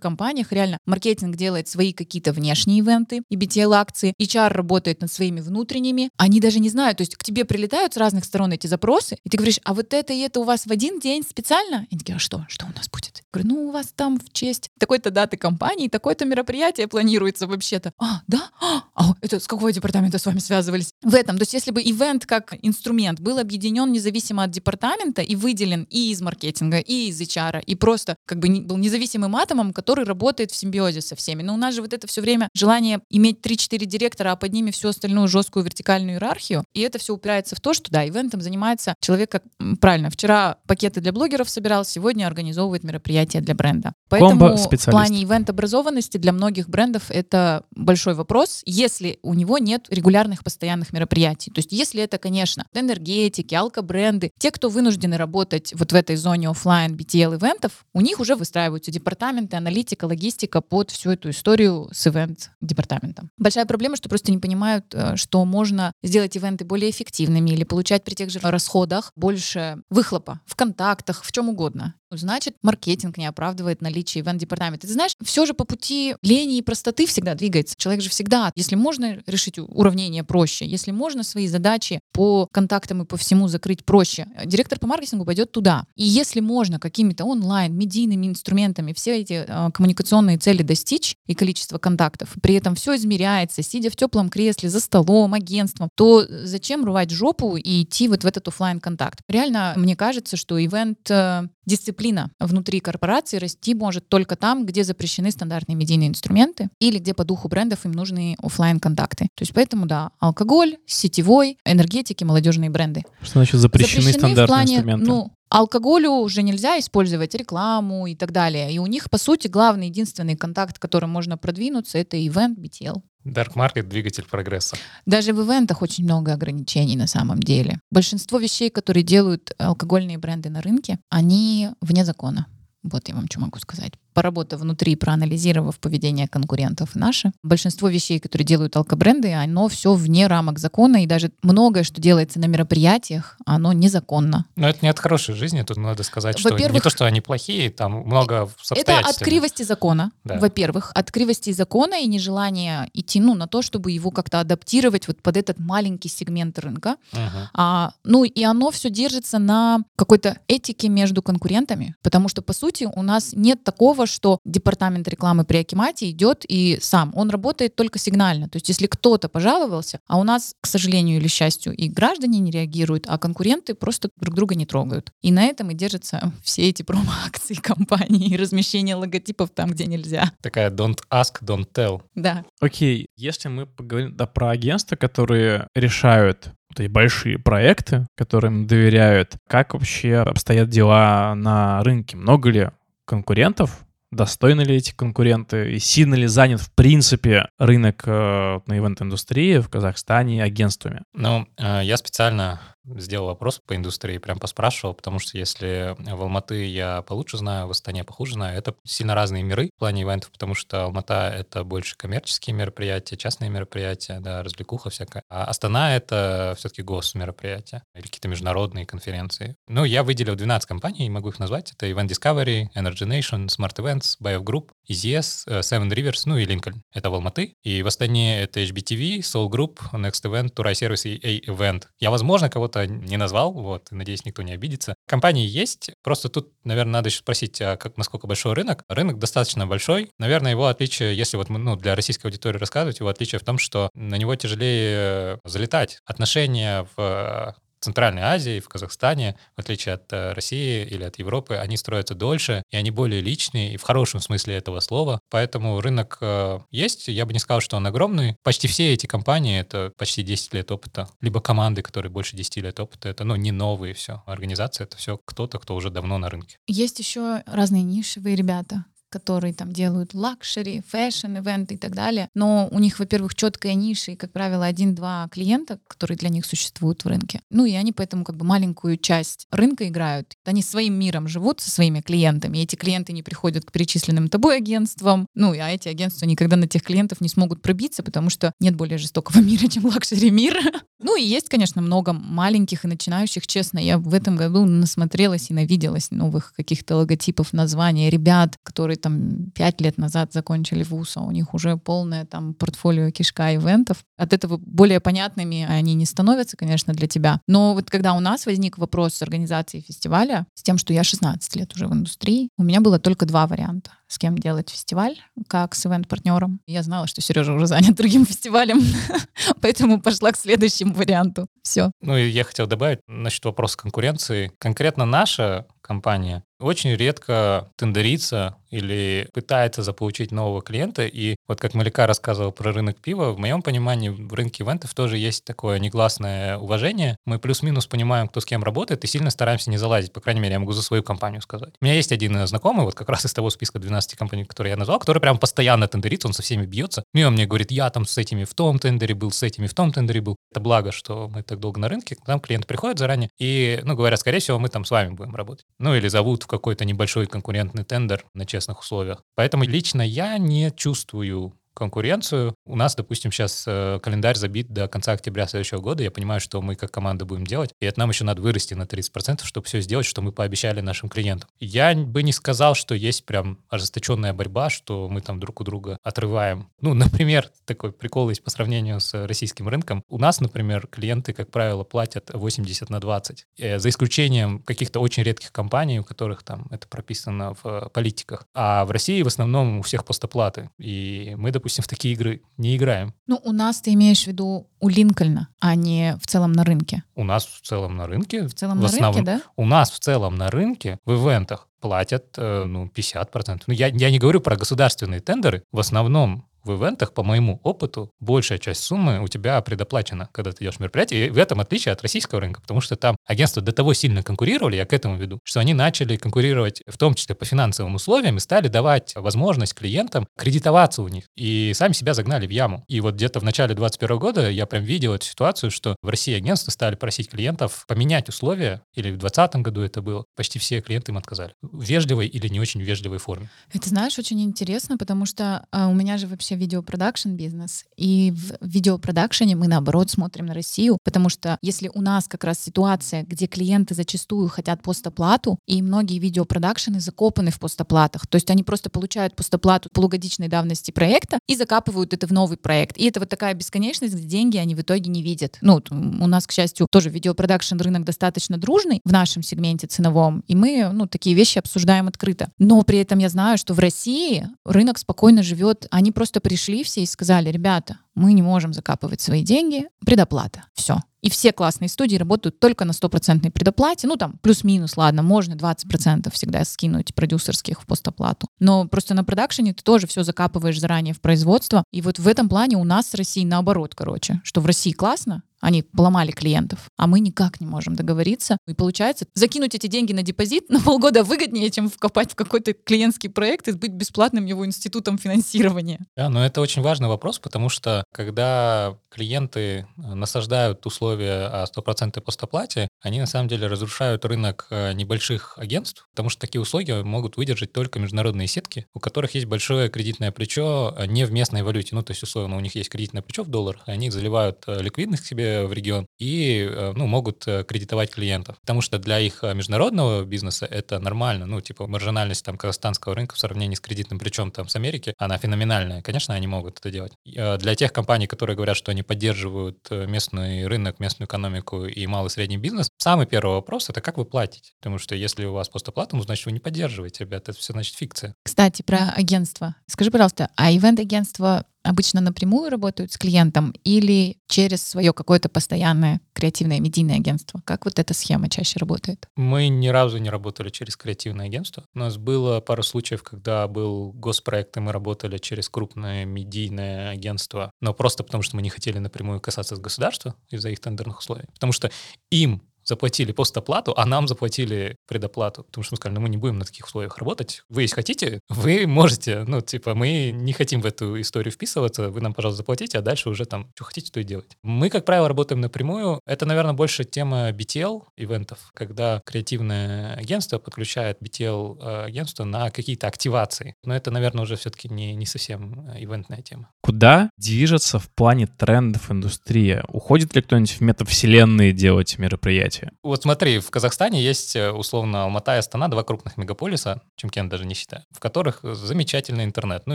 компаниях реально маркетинг делает свои какие-то внешние ивенты и BTL-акции, HR работает над своими внутренними, они даже не знают, то есть к тебе прилетают с разных сторон эти запросы, и ты говоришь, а вот это и это у вас в один день специально? И они такие, а что? Что у нас будет? Я говорю, ну у вас там в честь такой-то даты компании, такое-то мероприятие планируется вообще-то. А, да? А, а это с какого департамента с вами связывались? В этом, то есть если бы ивент как инструмент был объединен независимо от департамента и выделен и из маркетинга, и из HR, и просто как бы не- был независимым атомом, который работает в симбиозе со всеми. Но у нас же вот это все время желание иметь 3-4 директора, а под ними всю остальную жесткую вертикальную иерархию. И это все упирается в то, что да, ивентом занимается человек, как правильно, вчера пакеты для блогеров собирал, сегодня организовывает мероприятия для бренда. Поэтому в плане ивент-образованности для многих брендов это большой вопрос, если у него нет регулярных постоянных мероприятий. То есть если это, конечно, энергетики, алкобренды, те, кто вынуждены работать вот в этой зоне оффлайн BTL-ивентов, у них уже выстраиваются департаменты, аналитика, логистика под всю эту историю с ивент-департаментом. Большая проблема, что просто не понимают, э, что можно сделать ивенты более эффективными или получать при тех же расходах больше выхлопа в контактах, в чем угодно. Значит, маркетинг не оправдывает наличие ивент-департамента. Ты знаешь, все же по пути лени и простоты всегда двигается. Человек же всегда, если можно решить уравнение проще, если можно свои задачи по контактам и по всему закрыть проще, директор по маркетингу пойдет туда. И если можно какими-то онлайн, медийными инструментами все эти э, коммуникационные цели достичь и количество контактов, при этом все измеряется, сидя в теплом кресле, за столом, агентством, то зачем рвать жопу и идти вот в этот оффлайн контакт Реально, мне кажется, что ивент э, дисциплина внутри корпорации расти может только там, где запрещены стандартные медийные инструменты или где по духу брендов им нужны оффлайн контакты То есть поэтому, да, алкоголь, сетевой, энергетики, молодежные бренды. Что значит запрещены, в стандартные плане, инструменты? ну, алкоголю уже нельзя использовать рекламу и так далее. И у них, по сути, главный, единственный контакт, которым можно продвинуться, это ивент BTL. Dark Market — двигатель прогресса. Даже в ивентах очень много ограничений на самом деле. Большинство вещей, которые делают алкогольные бренды на рынке, они вне закона. Вот я вам что могу сказать. Поработав внутри, проанализировав поведение конкурентов наше, большинство вещей, которые делают алкобренды, оно все вне рамок закона, и даже многое, что делается на мероприятиях, оно незаконно. Но это не от хорошей жизни, тут надо сказать, что не то, что они плохие, там много Это обстоятельств. от кривости закона, Да. во-первых. От кривости закона и нежелания идти ну, на то, чтобы его как-то адаптировать вот под этот маленький сегмент рынка. Мгм. А, ну и оно все держится на какой-то этике между конкурентами, потому что, по сути, у нас нет такого, что департамент рекламы при Акимате идет и сам. Он работает только сигнально. То есть если кто-то пожаловался, а у нас, к сожалению или счастью, и граждане не реагируют, а конкуренты просто друг друга не трогают. И на этом и держатся (laughs) все эти промо-акции (laughs) компании и размещение логотипов там, где нельзя. Такая don't ask, don't tell. Да. Окей, если мы поговорим да, про агентства, которые решают вот эти большие проекты, которым доверяют, как вообще обстоят дела на рынке? Много ли конкурентов? Достойны ли эти конкуренты? И сильно ли занят, в принципе, рынок э, на ивент-индустрии в Казахстане агентствами? Ну, э, я специально сделал вопрос по индустрии, прям поспрашивал, потому что если в Алматы я получше знаю, в Астане похуже знаю, это сильно разные миры в плане ивентов, потому что Алмата — это больше коммерческие мероприятия, частные мероприятия, да, развлекуха всякая. А Астана — это все-таки госмероприятия или какие-то международные конференции. Ну, я выделил 12 компаний, могу их назвать. Это Event Discovery, Energy Nation, Smart Events, Bio Group, EZS, э, Seven Rivers, ну и Lincoln. Это в Алматы. И в Астане это HBTV, Soul Group, Next Event, Turai Service и A-Event. Я, возможно, кого-то не назвал, вот, надеюсь, никто не обидится. Компании есть, просто тут, наверное, надо еще спросить, а как, насколько большой рынок. Рынок достаточно большой. Наверное, его отличие, если вот ну, для российской аудитории рассказывать, его отличие в том, что на него тяжелее залетать. Отношения в Центральной Азии, в Казахстане, в отличие от э, России или от Европы, они строятся дольше, и они более личные, и в хорошем смысле этого слова. Поэтому рынок э, есть, я бы не сказал, что он огромный. Почти все эти компании — это почти 10 лет опыта. Либо команды, которые больше 10 лет опыта, это ну, не новые все. Организация — это все кто-то, кто уже давно на рынке. Есть еще разные нишевые ребята, которые там делают luxury, fashion, ивенты и так далее. Но у них, во-первых, четкая ниша и, как правило, один-два клиента, которые для них существуют в рынке. Ну и они поэтому как бы маленькую часть рынка играют. Они своим миром живут со своими клиентами. И эти клиенты не приходят к перечисленным тобой агентствам. Ну, а эти агентства никогда на тех клиентов не смогут пробиться, потому что нет более жестокого (laughs) мира, чем luxury мир. (laughs) Ну и есть, конечно, много маленьких и начинающих. Честно, я в этом году насмотрелась и навиделась новых каких-то логотипов, названий ребят, которые там пять лет назад закончили вуз, а у них уже полное там портфолио кишка ивентов. От этого более понятными они не становятся, конечно, для тебя. Но вот когда у нас возник вопрос с организацией фестиваля, с тем, что я 16 лет уже в индустрии, у меня было только два варианта с кем делать фестиваль, как с ивент-партнером. Я знала, что Сережа уже занят другим фестивалем, (laughs) поэтому пошла к следующему варианту. Все. Ну и я хотел добавить насчет вопроса конкуренции. Конкретно наша компания очень редко тендерится или пытается заполучить нового клиента. И вот как Малика рассказывал про рынок пива, в моем понимании в рынке ивентов тоже есть такое негласное уважение. Мы плюс-минус понимаем, кто с кем работает, и сильно стараемся не залазить. По крайней мере, я могу за свою компанию сказать. У меня есть один знакомый, вот как раз из того списка 12 компаний, которые я назвал, который прям постоянно тендерится, он со всеми бьется. И он мне говорит, я там с этими в том тендере был, с этими в том тендере был. Это благо, что мы так долго на рынке, к нам клиент приходит заранее, и, ну, говорят, скорее всего, мы там с вами будем работать. Ну, или зовут в какой-то небольшой конкурентный тендер на честных условиях. Поэтому лично я не чувствую конкуренцию. У нас, допустим, сейчас э, календарь забит до конца октября следующего года. Я понимаю, что мы как команда будем делать, и это нам еще надо вырасти на 30%, чтобы все сделать, что мы пообещали нашим клиентам. Я бы не сказал, что есть прям ожесточенная борьба, что мы там друг у друга отрываем. Ну, (laughs) например, такой прикол есть по сравнению с российским рынком. У нас, например, клиенты, как правило, платят 80 на 20, э, за исключением каких-то очень редких компаний, у которых там это прописано в политиках. А в России в основном у всех постоплаты. И мы, допустим, допустим, в такие игры не играем. Ну, у нас ты имеешь в виду у Линкольна, а не в целом на рынке. У нас в целом на рынке. В целом в на основном, рынке, да? У нас в целом на рынке в ивентах платят э, ну, 50%. Ну, я, я не говорю про государственные тендеры. В основном в ивентах, по моему опыту, большая часть суммы у тебя предоплачена, когда ты идешь в мероприятие. И в этом отличие от российского рынка, потому что там агентства до того сильно конкурировали, я к этому веду, что они начали конкурировать в том числе по финансовым условиям и стали давать возможность клиентам кредитоваться у них. И сами себя загнали в яму. И вот где-то в начале 2021 года я прям видел эту ситуацию, что в России агентства стали просить клиентов поменять условия, или в 2020 году это было. Почти все клиенты им отказали. В вежливой или не очень вежливой форме. Это, знаешь, очень интересно, потому что э, у меня же вообще видеопродакшн бизнес, и в видеопродакшене мы, наоборот, смотрим на Россию, потому что если у нас как раз ситуация, где клиенты зачастую хотят постоплату, и многие видеопродакшены закопаны в постоплатах, то есть они просто получают постоплату полугодичной давности проекта и закапывают это в новый проект. И это вот такая бесконечность, где деньги они в итоге не видят. Ну, у нас, к счастью, тоже видеопродакшн рынок достаточно дружный в нашем сегменте ценовом, и мы, ну, такие вещи обсуждаем открыто. Но при этом я знаю, что в России рынок спокойно живет, они просто пришли все и сказали, ребята, мы не можем закапывать свои деньги, предоплата, все. И все классные студии работают только на стопроцентной предоплате. Ну, там, плюс-минус, ладно, можно 20% всегда скинуть продюсерских в постоплату. Но просто на продакшене ты тоже все закапываешь заранее в производство. И вот в этом плане у нас с Россией наоборот, короче, что в России классно, Они поломали клиентов, а мы никак не можем договориться. И получается, закинуть эти деньги на депозит на полгода выгоднее, чем вкопать в какой-то клиентский проект и быть бесплатным его институтом финансирования. Да, но это очень важный вопрос, потому что когда клиенты э, насаждают условия о стопроцентной постоплате, они на самом деле разрушают рынок э, небольших агентств, потому что такие услуги могут выдержать только международные сетки, у которых есть большое кредитное плечо э, не в местной валюте. Ну, то есть, условно, у них есть кредитное плечо в долларах, и они заливают ликвидность к себе в регион и ну, могут кредитовать клиентов. Потому что для их международного бизнеса это нормально. Ну, типа, маржинальность там казахстанского рынка в сравнении с кредитным плечом там с Америки, она феноменальная. Конечно, они могут это делать. Для тех компаний, которые говорят, что они поддерживают местный рынок, местную экономику и малый и средний бизнес, самый первый вопрос — это как вы платите. Потому что если у вас постоплата, ну, значит, вы не поддерживаете, ребята. Это все, значит, фикция. Кстати, про агентство. Скажи, пожалуйста, а ивент-агентство обычно напрямую работают с клиентом или через свое какое-то постоянное креативное медийное агентство? Как вот эта схема чаще работает? Мы ни разу не работали через креативное агентство. У нас было пару случаев, когда был госпроект, и мы работали через крупное медийное агентство, но просто потому, что мы не хотели напрямую касаться с государства из-за их тендерных условий. Потому что им заплатили постоплату, а нам заплатили предоплату. Потому что мы сказали, ну мы не будем на таких условиях работать. Вы, если хотите, вы можете. Ну, типа, мы не хотим в эту историю вписываться, вы нам, пожалуйста, заплатите, а дальше уже там, что хотите, то и делайте. Мы, как правило, работаем напрямую. Это, наверное, больше тема BTL ивентов, когда креативное агентство подключает BTL э, агентство на какие-то активации. Но это, наверное, уже все-таки не, не совсем э, ивентная тема. Куда движется в плане трендов индустрия? Уходит ли кто-нибудь в метавселенные делать мероприятия? Развития. Вот смотри, в Казахстане есть э, условно Алмата и Астана, два крупных мегаполиса, Чемкент даже не считаю, в которых замечательный интернет, ну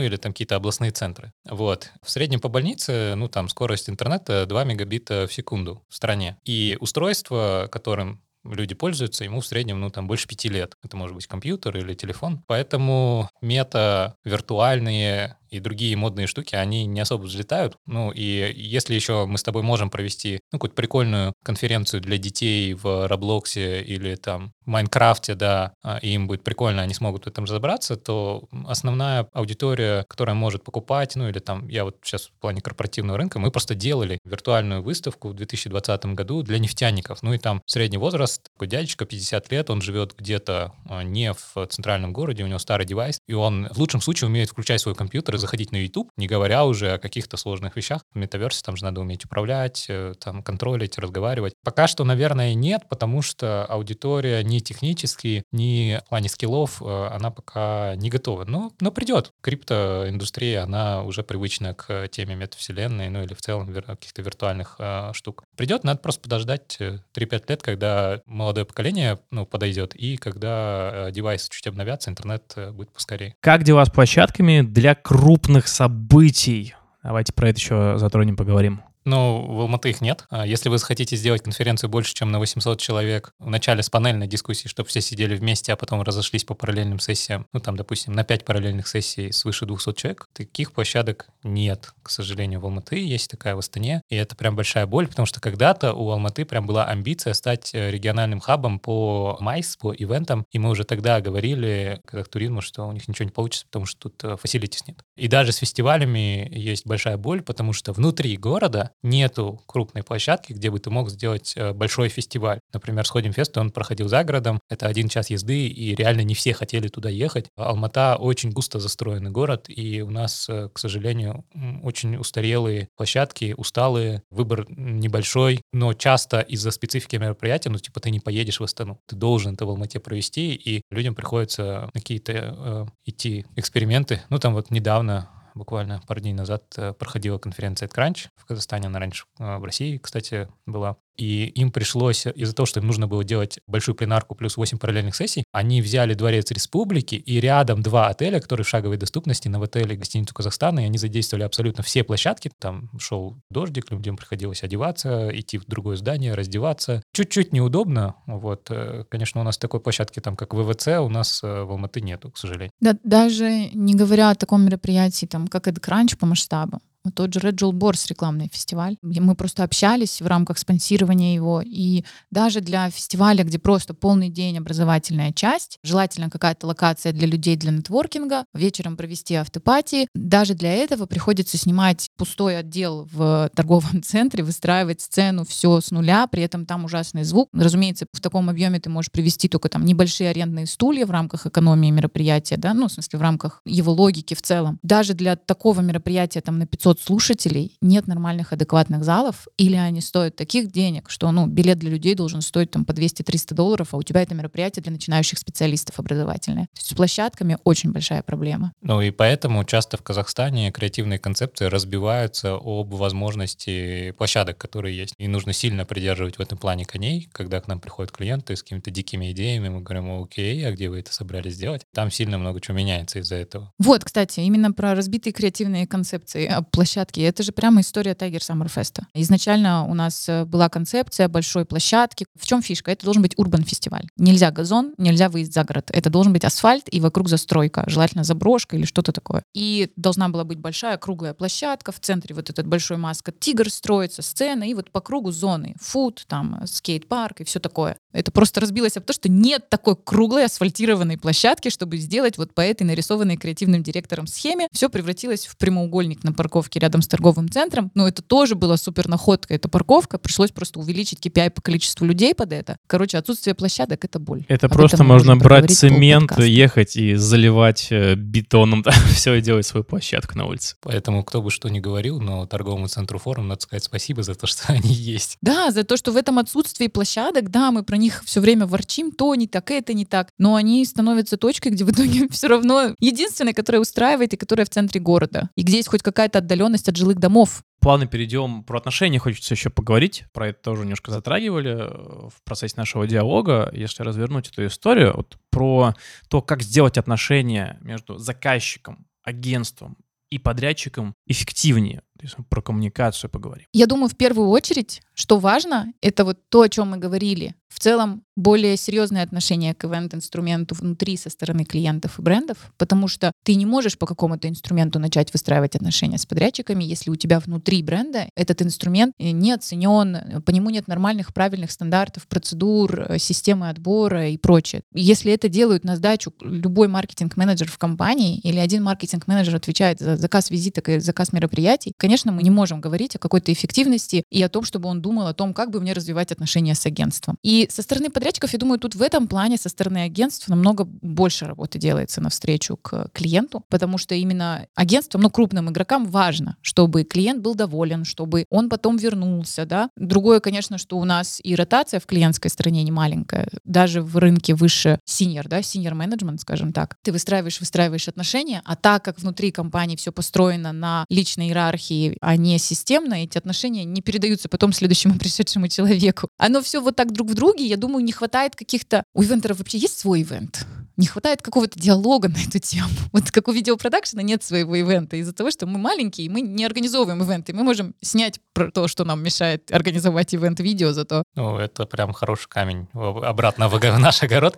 или там какие-то областные центры. Вот. В среднем по больнице, ну там скорость интернета 2 мегабита в секунду в стране. И устройство, которым люди пользуются, ему в среднем, ну, там, больше пяти лет. Это может быть компьютер или телефон. Поэтому мета, виртуальные и другие модные штуки, они не особо взлетают. Ну, и если еще мы с тобой можем провести ну, какую-то прикольную конференцию для детей в Роблоксе или там Майнкрафте, да, а, и им будет прикольно, они смогут в этом разобраться, то основная аудитория, которая может покупать, ну, или там, я вот сейчас в плане корпоративного рынка, мы просто делали виртуальную выставку в 2020 году для нефтяников. Ну, и там средний возраст, такой дядечка, 50 лет, он живет где-то а, не в центральном городе, у него старый девайс, и он в лучшем случае умеет включать свой компьютер и заходить на YouTube, не говоря уже о каких-то сложных вещах. В метаверсе там же надо уметь управлять, э, там контролить, разговаривать. Пока что, наверное, нет, потому что аудитория ни технически, ни в плане скиллов э, она пока не готова. Но, но придет. Криптоиндустрия, она уже привычна к теме метавселенной, ну или в целом каких-то виртуальных э, штук. Придет, надо просто подождать 3-5 э, лет, когда молодое поколение ну, подойдет, и когда девайсы чуть обновятся, интернет будет поскорее. Как дела с площадками для круг крупных событий. Давайте про это еще затронем, поговорим. Ну, в Алматы их нет. А если вы хотите сделать конференцию больше, чем на 800 человек, вначале с панельной дискуссии, чтобы все сидели вместе, а потом разошлись по параллельным сессиям, ну, там, допустим, на 5 параллельных сессий свыше 200 человек, таких площадок нет, к сожалению, в Алматы. Есть такая в Астане, и это прям большая боль, потому что когда-то у Алматы прям была амбиция стать э, региональным хабом по майс, по ивентам, и мы уже тогда говорили, когда к туризму, что у них ничего не получится, потому что тут фасилитис э, нет. И даже с фестивалями есть большая боль, потому что внутри города нету крупной площадки, где бы ты мог сделать э, большой фестиваль. Например, Сходим фест, он проходил за городом, это один час езды, и реально не все хотели туда ехать. Алмата очень густо застроенный город, и у нас, э, к сожалению, очень устарелые площадки, усталые, выбор небольшой, но часто из-за специфики мероприятия, ну, типа, ты не поедешь в Астану, ты должен это в Алмате провести, и людям приходится какие-то э, идти эксперименты. Ну, там вот недавно буквально пару дней назад э, проходила конференция TechCrunch в Казахстане, она раньше э, в России, кстати, была и им пришлось, из-за того, что им нужно было делать большую пленарку плюс 8 параллельных сессий, они взяли Дворец Республики и рядом два отеля, которые в шаговой доступности, на отеле гостиницу Казахстана, и они задействовали абсолютно все площадки. Там шел дождик, людям приходилось одеваться, идти в другое здание, раздеваться. Чуть-чуть неудобно. Вот, э, конечно, у нас такой площадки, там, как ВВЦ, у нас э, в Алматы нету, к сожалению. Да, даже не говоря о таком мероприятии, там, как это кранч по масштабу тот же Red Jewel Boars рекламный фестиваль. Мы просто общались в рамках спонсирования его. И даже для фестиваля, где просто полный день образовательная часть, желательно какая-то локация для людей для нетворкинга, вечером провести автопати, даже для этого приходится снимать пустой отдел в торговом (laughs) центре, выстраивать сцену, все с нуля, при этом там ужасный звук. Разумеется, в таком объеме ты можешь привести только там небольшие арендные стулья в рамках экономии мероприятия, да, ну, в смысле, в рамках его логики в целом. Даже для такого мероприятия там на 500 слушателей нет нормальных адекватных залов, или они стоят таких денег, что, ну, билет для людей должен стоить там по 200-300 долларов, а у тебя это мероприятие для начинающих специалистов образовательное. То есть с площадками очень большая проблема. Ну и поэтому часто в Казахстане креативные концепции разбиваются об возможности площадок, которые есть. И нужно сильно придерживать в этом плане коней, когда к нам приходят клиенты с какими-то дикими идеями, мы говорим, окей, а где вы это собрались сделать? Там сильно много чего меняется из-за этого. Вот, кстати, именно про разбитые креативные концепции площадки. Это же прямо история Tiger Summer Fest. Изначально у нас э, была концепция большой площадки. В чем фишка? Это должен быть урбан фестиваль. Нельзя газон, нельзя выезд за город. Это должен быть асфальт и вокруг застройка, желательно заброшка или что-то такое. И должна была быть большая круглая площадка, в центре вот этот большой маскот тигр строится, сцена, и вот по кругу зоны, фуд, там, скейт-парк и все такое. Это просто разбилось об то, что нет такой круглой асфальтированной площадки, чтобы сделать вот по этой нарисованной креативным директором схеме. Все превратилось в прямоугольник на парковке рядом с торговым центром. Но это тоже была супер находка, эта парковка. Пришлось просто увеличить KPI по количеству людей под это. Короче, отсутствие площадок — это боль. Это Об просто можно брать цемент, ехать и заливать э, бетоном, (laughs) да, все и делать свою площадку на улице. Поэтому кто бы что ни говорил, но торговому центру форум надо сказать спасибо за то, (laughs) что они есть. Да, за то, что в этом отсутствии площадок, да, мы про них все время ворчим, то не так, это не так, но они становятся точкой, где в итоге (laughs) все равно единственная, которая устраивает и которая в центре города, и где есть хоть какая-то отдаленность от жилых домов. Плавно перейдем про отношения, хочется еще поговорить, про это тоже немножко затрагивали э, в процессе нашего диалога, если развернуть эту историю, вот про то, как сделать отношения между заказчиком, агентством и подрядчиком эффективнее. Есть про коммуникацию поговорим. Я думаю, в первую очередь, что важно, это вот то, о чем мы говорили. В целом, более серьезное отношение к ивент-инструменту внутри со стороны клиентов и брендов, потому что ты не можешь по какому-то инструменту начать выстраивать отношения с подрядчиками, если у тебя внутри бренда этот инструмент не оценен, по нему нет нормальных, правильных стандартов, процедур, системы отбора и прочее. Если это делают на сдачу любой маркетинг-менеджер в компании или один маркетинг-менеджер отвечает за заказ визиток и заказ мероприятий, конечно, мы не можем говорить о какой-то эффективности и о том, чтобы он думал о том, как бы мне развивать отношения с агентством. И со стороны подрядчиков, я думаю, тут в этом плане со стороны агентств намного больше работы делается навстречу к клиенту, потому что именно агентствам, ну, крупным игрокам важно, чтобы клиент был доволен, чтобы он потом вернулся, да. Другое, конечно, что у нас и ротация в клиентской стороне не маленькая, даже в рынке выше senior, да, senior management, скажем так. Ты выстраиваешь, выстраиваешь отношения, а так как внутри компании все построено на личной иерархии, а не системно, эти отношения не передаются потом следующему (laughs) пришедшему человеку. Оно все вот так друг в друге, я думаю, не хватает каких-то... У ивентеров вообще есть свой ивент? Не хватает какого-то диалога на эту тему. (laughs) Вот как у видеопродакшена нет своего ивента из-за того, что мы маленькие, мы не организовываем ивенты. Мы можем снять про то, что нам мешает организовать ивент-видео зато. Ну, это прям хороший камень обратно в (laughs) наш огород.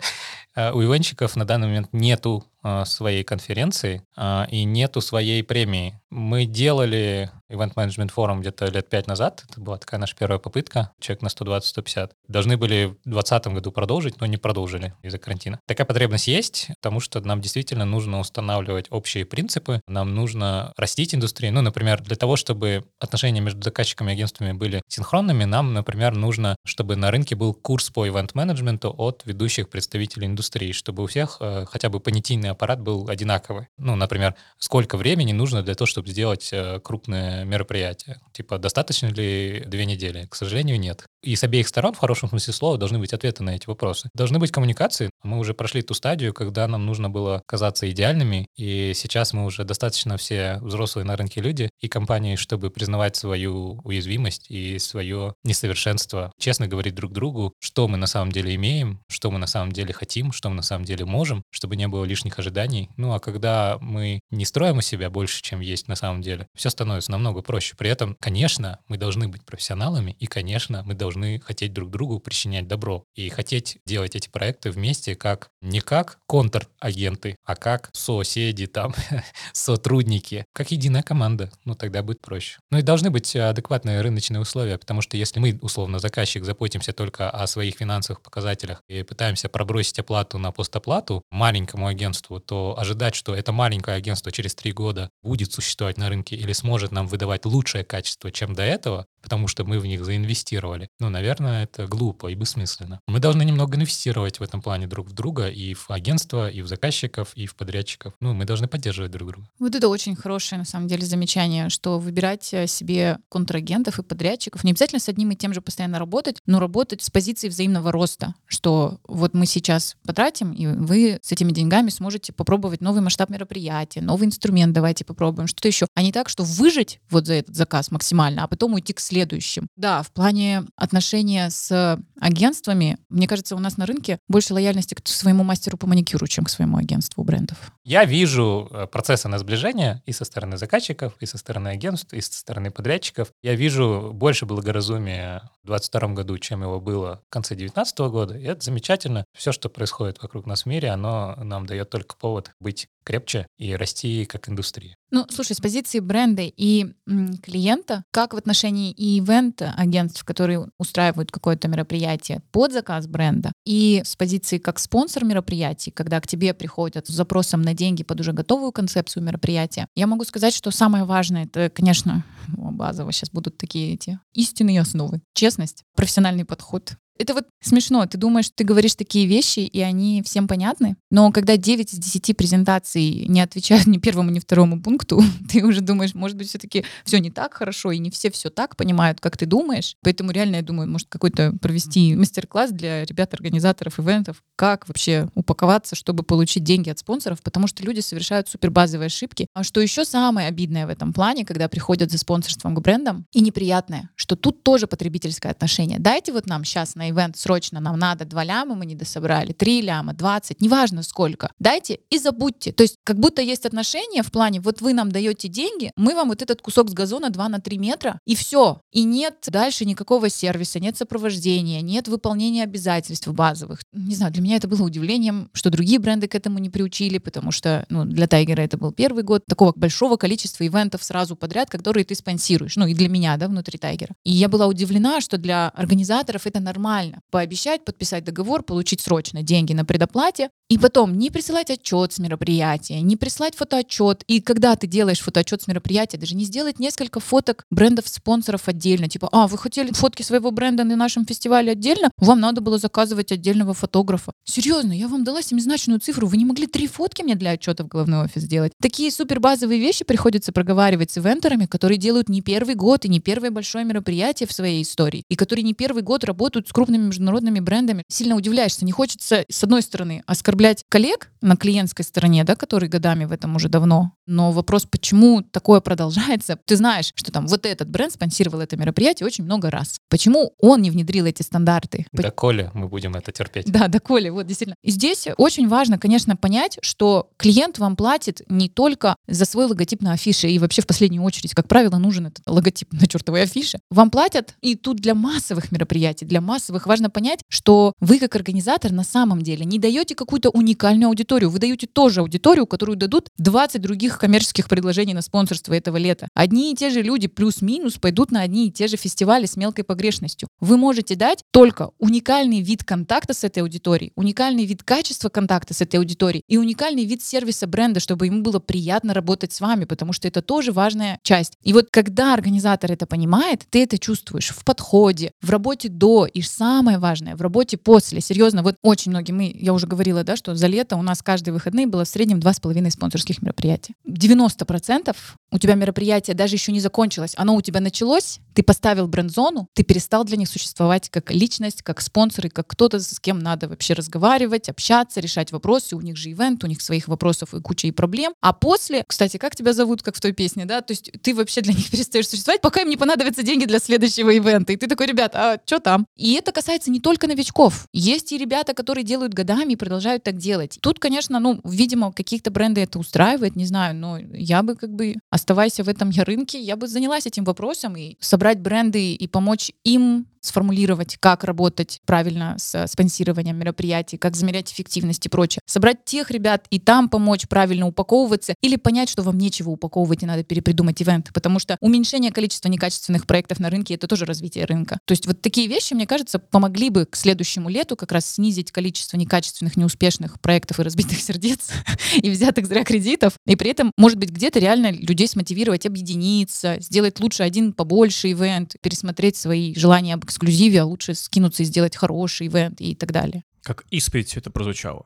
Э, у ивенщиков на данный момент нету своей конференции э, и нету своей премии. Мы делали Event Management Forum где-то лет пять назад. Это была такая наша первая попытка. Человек на 120-150. Должны были в 2020 году продолжить, но не продолжили из-за карантина. Такая потребность есть, потому что нам действительно нужно устанавливать общие принципы. Нам нужно растить индустрию. Ну, например, для того, чтобы отношения между заказчиками и агентствами были синхронными, нам, например, нужно, чтобы на рынке был курс по ивент-менеджменту от ведущих представителей индустрии, чтобы у всех э, хотя бы понятийный аппарат был одинаковый. Ну, например, сколько времени нужно для того, чтобы сделать э, крупное мероприятие? Типа, достаточно ли две недели? К сожалению, нет. И с обеих сторон, в хорошем смысле слова, должны быть ответы на эти вопросы. Должны быть коммуникации. Мы уже прошли ту стадию, когда нам нужно было казаться идеальными, и сейчас мы уже достаточно все взрослые на рынке люди и компании, чтобы признавать свою уязвимость и свое несовершенство, честно говорить друг другу, что мы на самом деле имеем, что мы на самом деле хотим, что мы на самом деле можем, чтобы не было лишних ожиданий. Ну а когда мы не строим у себя больше, чем есть на самом деле, все становится намного проще. При этом, конечно, мы должны быть профессионалами, и, конечно, мы должны хотеть друг другу причинять добро. И хотеть делать эти проекты вместе как не как контрагенты, а как соседи, там, (laughs) сотрудники, как единая команда. Ну, тогда будет проще. Ну и должны быть адекватные рыночные условия, потому что если мы, условно, заказчик, заботимся только о своих финансовых показателях и пытаемся пробросить оплату на постоплату маленькому агентству, то ожидать, что это маленькое агентство через три года будет существовать на рынке или сможет нам выдавать лучшее качество, чем до этого, потому что мы в них заинвестировали. Ну, наверное, это глупо и бессмысленно. Мы должны немного инвестировать в этом плане друг в друга и в агентство, и в заказчиков, и в подрядчиков. Ну, мы должны поддерживать друг друга. Вот это очень хорошее, на самом деле, замечание, что выбирать э, себе контрагентов и подрядчиков, не обязательно с одним и тем же постоянно работать, но работать с позиции взаимного роста, что вот мы сейчас потратим, и вы с этими деньгами сможете попробовать новый масштаб мероприятия, новый инструмент давайте попробуем, что-то еще. А не так, что выжить вот за этот заказ максимально, а потом уйти к следующим. Да, в плане отношения с агентствами, мне кажется, у нас на рынке больше лояльности к своему мастеру по маникюру, чем к своему агентству брендов. Я вижу э, процессы на сближение и со стороны заказчиков, и со стороны агентств, и со стороны подрядчиков. Я вижу больше благоразумия в 2022 году, чем его было в конце 2019 года. И это замечательно. Все, что происходит вокруг нас в мире, оно нам дает только повод быть крепче и расти как индустрия. Ну, слушай, с позиции бренда и м, клиента, как в отношении и ивент агентств, которые устраивают какое-то мероприятие под заказ бренда, и с позиции как спонсор мероприятий, когда к тебе приходят с запросом на деньги под уже готовую концепцию мероприятия, я могу сказать, что самое важное, это, конечно, (laughs) базово сейчас будут такие эти истинные основы. Честность, профессиональный подход, это вот смешно. Ты думаешь, ты говоришь такие вещи, и они всем понятны. Но когда 9 из 10 презентаций не отвечают ни первому, ни второму пункту, (laughs) ты уже думаешь, может быть, все-таки все не так хорошо, и не все все так понимают, как ты думаешь. Поэтому реально, я думаю, может какой-то провести мастер-класс для ребят-организаторов ивентов, как вообще упаковаться, чтобы получить деньги от спонсоров, потому что люди совершают супербазовые ошибки. А что еще самое обидное в этом плане, когда приходят за спонсорством к брендам, и неприятное, что тут тоже потребительское отношение. Дайте вот нам сейчас на ивент срочно, нам надо 2 ляма, мы не дособрали, 3 ляма, 20, неважно сколько. Дайте и забудьте. То есть как будто есть отношения в плане, вот вы нам даете деньги, мы вам вот этот кусок с газона 2 на 3 метра, и все. И нет дальше никакого сервиса, нет сопровождения, нет выполнения обязательств базовых. Не знаю, для меня это было удивлением, что другие бренды к этому не приучили, потому что ну, для Тайгера это был первый год такого большого количества ивентов сразу подряд, которые ты спонсируешь. Ну и для меня, да, внутри Тайгера. И я была удивлена, что для организаторов это нормально нормально пообещать, подписать договор, получить срочно деньги на предоплате, и потом не присылать отчет с мероприятия, не прислать фотоотчет. И когда ты делаешь фотоотчет с мероприятия, даже не сделать несколько фоток брендов-спонсоров отдельно. Типа, а, вы хотели фотки своего бренда на нашем фестивале отдельно? Вам надо было заказывать отдельного фотографа. Серьезно, я вам дала семизначную цифру. Вы не могли три фотки мне для отчета в головной офис сделать? Такие супер базовые вещи приходится проговаривать с ивентерами, которые делают не первый год и не первое большое мероприятие в своей истории, и которые не первый год работают с крупными международными брендами. Сильно удивляешься. Не хочется, с одной стороны, оскорблять коллег на клиентской стороне, да, которые годами в этом уже давно. Но вопрос, почему такое продолжается? Ты знаешь, что там вот этот бренд спонсировал это мероприятие очень много раз. Почему он не внедрил эти стандарты? Да, Коля, мы будем это терпеть. Да, да, Коля, вот действительно. И здесь очень важно, конечно, понять, что клиент вам платит не только за свой логотип на афише, и вообще в последнюю очередь, как правило, нужен этот логотип на чертовой афише. Вам платят и тут для массовых мероприятий, для массовых, важно понять, что вы как организатор на самом деле не даете какую-то уникальную аудиторию, вы даете тоже аудиторию, которую дадут 20 других коммерческих предложений на спонсорство этого лета. Одни и те же люди плюс-минус пойдут на одни и те же фестивали с мелкой погрешностью. Вы можете дать только уникальный вид контакта с этой аудиторией, уникальный вид качества контакта с этой аудиторией и уникальный вид сервиса бренда, чтобы ему было приятно работать с вами, потому что это тоже важная часть. И вот когда организатор это понимает, ты это чувствуешь в подходе, в работе до и самое важное в работе после. Серьезно, вот очень многие, мы, я уже говорила, да, что за лето у нас каждые выходные было в среднем два с половиной спонсорских мероприятия. 90% у тебя мероприятие даже еще не закончилось, оно у тебя началось, ты поставил бренд-зону, ты перестал для них существовать как личность, как спонсор и как кто-то, с кем надо вообще разговаривать, общаться, решать вопросы. У них же ивент, у них своих вопросов и куча и проблем. А после, кстати, как тебя зовут, как в той песне, да, то есть ты вообще для них (laughs) перестаешь существовать, пока им не понадобятся деньги для следующего ивента. И ты такой, ребят, а что там? И это касается не только новичков. Есть и ребята, которые делают годами и продолжают так делать. Тут, конечно, ну, видимо, каких-то бренды это устраивает, не знаю, но я бы как бы, оставаясь в этом рынке, я бы занялась этим вопросом и собрать бренды и помочь им сформулировать, как работать правильно с спонсированием мероприятий, как замерять эффективность и прочее. Собрать тех ребят и там помочь правильно упаковываться или понять, что вам нечего упаковывать и надо перепридумать ивент. Потому что уменьшение количества некачественных проектов на рынке — это тоже развитие рынка. То есть вот такие вещи, мне кажется, помогли бы к следующему лету как раз снизить количество некачественных, неуспешных проектов и разбитых (laughs) сердец и взятых зря кредитов. И при этом, может быть, где-то реально людей смотивировать объединиться, сделать лучше один побольше ивент, пересмотреть свои желания об эксклюзиве, а лучше скинуться и сделать хороший ивент и так далее. Как исповедь все это прозвучало.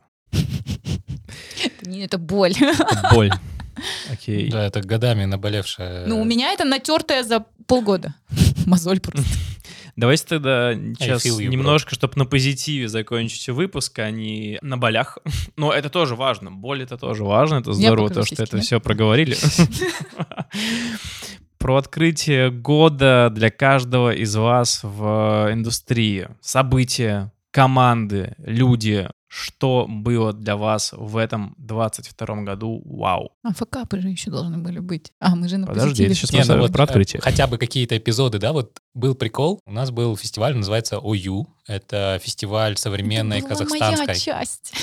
Это, боль. Боль. Окей. Да, это годами наболевшая... Ну, у меня это натертое за полгода. Мозоль просто. Давайте тогда сейчас feel you, немножко, чтобы на позитиве закончить выпуск, а не на болях. (laughs) Но это тоже важно. Боль это тоже важно. Это здорово, то, что это все проговорили. (laughs) Про открытие года для каждого из вас в индустрии. События, команды, люди. Что было для вас в этом 22 году? Вау. А факапы же еще должны были быть. А, мы же на Подожди, позитиве. сейчас Не, ну про вот, про э, открытие. Хотя бы какие-то эпизоды, да, вот был прикол. У нас был фестиваль, называется ОЮ. Это фестиваль современной Это была казахстанской. моя часть.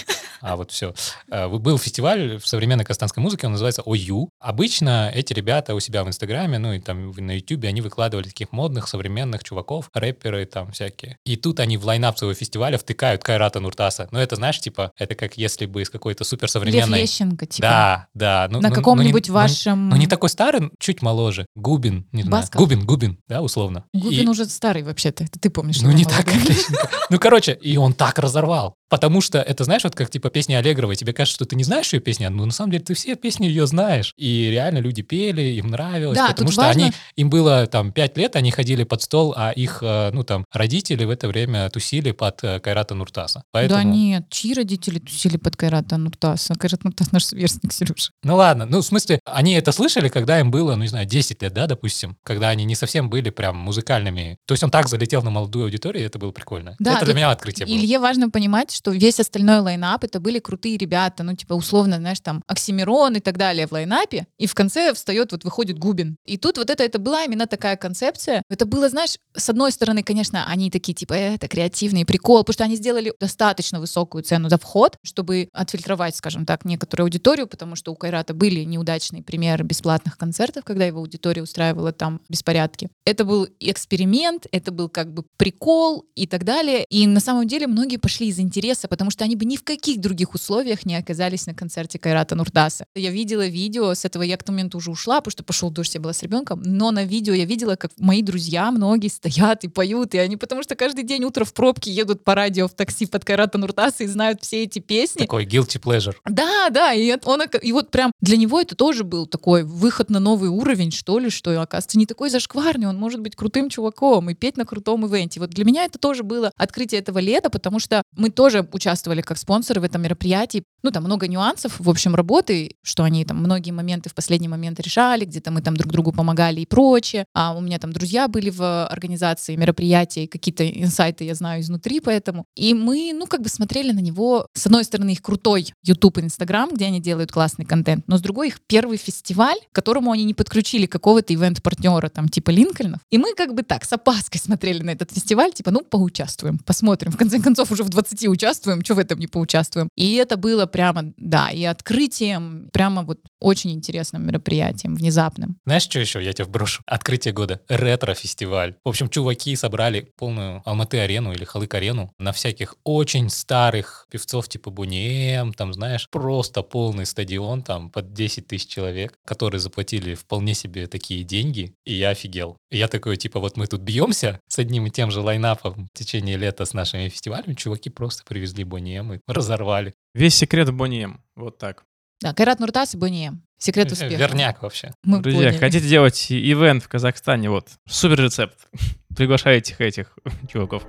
А, вот все. Был фестиваль в современной казахстанской музыке, он называется ОЮ. Обычно эти ребята у себя в Инстаграме, ну и там на Ютубе, они выкладывали таких модных, современных чуваков, рэперы там всякие. И тут они в лайнап своего фестиваля втыкают Кайрата Нуртаса. Ну это, знаешь, типа, это как если бы из какой-то Лев суперсовременной... Лещенко, типа. Да, да. Ну, На ну, ну, каком-нибудь не- ну, вашем... Ну, не такой старый, чуть моложе. Губин, не знаю. Басков? Губин, Губин, да, условно. Губин И- уже старый вообще-то. Это ты помнишь. Ну, не так, как Лещенко. Ну, короче, и он так разорвал. Потому что это, знаешь, вот как типа песня Аллегровой, тебе кажется, что ты не знаешь ее песни, но на самом деле ты все песни ее знаешь. И реально люди пели, им нравилось, Да, потому что важно- они, им было там 5 лет, они ходили под стол, а их, э, ну там, родители в это время тусили под э, Кайрата Нуртаса. Поэтому... Да нет, чьи родители тусили под Кайрата Нуртаса? Кайрат Нуртас наш сверстник, Сережа. Ну ладно, ну в смысле, они это слышали, когда им было, ну не знаю, 10 лет, да, допустим, когда они не совсем были прям музыкальными. То есть он так залетел на молодую аудиторию, и это было прикольно. Да, это для меня открытие было. Илье важно понимать, что весь остальной лайнап это были крутые ребята, ну типа условно, знаешь, там Оксимирон и так далее в лайнапе, и в конце встает, вот выходит Губин. И тут вот это, это была именно такая концепция. Это было, знаешь, с одной стороны, конечно, они такие типа, «Э, это креативный прикол, потому что они сделали достаточно высокую цену за вход, чтобы отфильтровать, скажем так, некоторую аудиторию, потому что у Кайрата были неудачные примеры бесплатных концертов, когда его аудитория устраивала там беспорядки. Это был эксперимент, это был как бы прикол и так далее. И на самом деле многие пошли из интереса, потому что они бы ни в каких других условиях не оказались на концерте Кайрата Нуртаса. Я видела видео, с этого я к тому моменту уже ушла, потому что пошел дождь, я была с ребенком, но на видео я видела, как мои друзья многие стоят и поют, и они потому что каждый день утро в пробке едут по радио в такси под Кайрата Нуртаса и знают все эти песни. Такой guilty pleasure. Да, да, и он, и вот прям для него это тоже был такой выход на новый уровень, что ли, что, оказывается, не такой зашкварный, он может быть крутым чуваком и петь на крутом ивенте. Вот для меня это тоже было открытие этого лета, потому что мы тоже участвовали как спонсоры в этом мероприятии. Ну, там много нюансов, в общем, работы, что они там многие моменты в последний момент решали, где-то мы там друг другу помогали и прочее. А у меня там друзья были в организации мероприятий, какие-то инсайты я знаю изнутри, поэтому. И мы, ну, как бы смотрели на него, с одной стороны, их крутой YouTube и Instagram, где они делают классный контент, но с другой их первый фестиваль, к которому они не подключили какого-то ивент-партнера, там, типа Линкольнов. И мы как бы так, с опаской смотрели на этот фестиваль, типа, ну, поучаствуем, посмотрим. В конце концов, уже в 20 участвуем, что в этом не поучаствуем. И это было прямо, да, и открытием, прямо вот очень интересным мероприятием, внезапным. Знаешь, что еще? Я тебя вброшу. Открытие года. Ретро-фестиваль. В общем, чуваки собрали полную Алматы-арену или Халык-арену на всяких очень старых певцов типа Буниэм, там, знаешь, просто полный стадион, там, под 10 тысяч человек, которые заплатили вполне себе такие деньги, и я офигел. И я такой, типа, вот мы тут бьемся с одним и тем же лайнапом в течение лета с нашими фестивалями, чуваки просто привезли Буниэм и разорвали. Весь секрет в Бонием. Вот так. Да, Кайрат Нуртас и Бонием. Секрет успеха. Верняк вообще. Мы Друзья, поняли. хотите делать ивент в Казахстане? Вот, супер рецепт. (laughs) Приглашайте этих, этих (laughs) чуваков.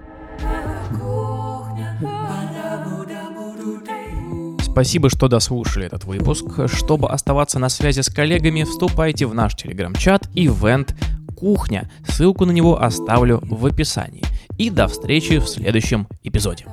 Спасибо, что дослушали этот выпуск. Чтобы оставаться на связи с коллегами, вступайте в наш телеграм-чат Event Кухня. Ссылку на него оставлю в описании. И до встречи в следующем эпизоде.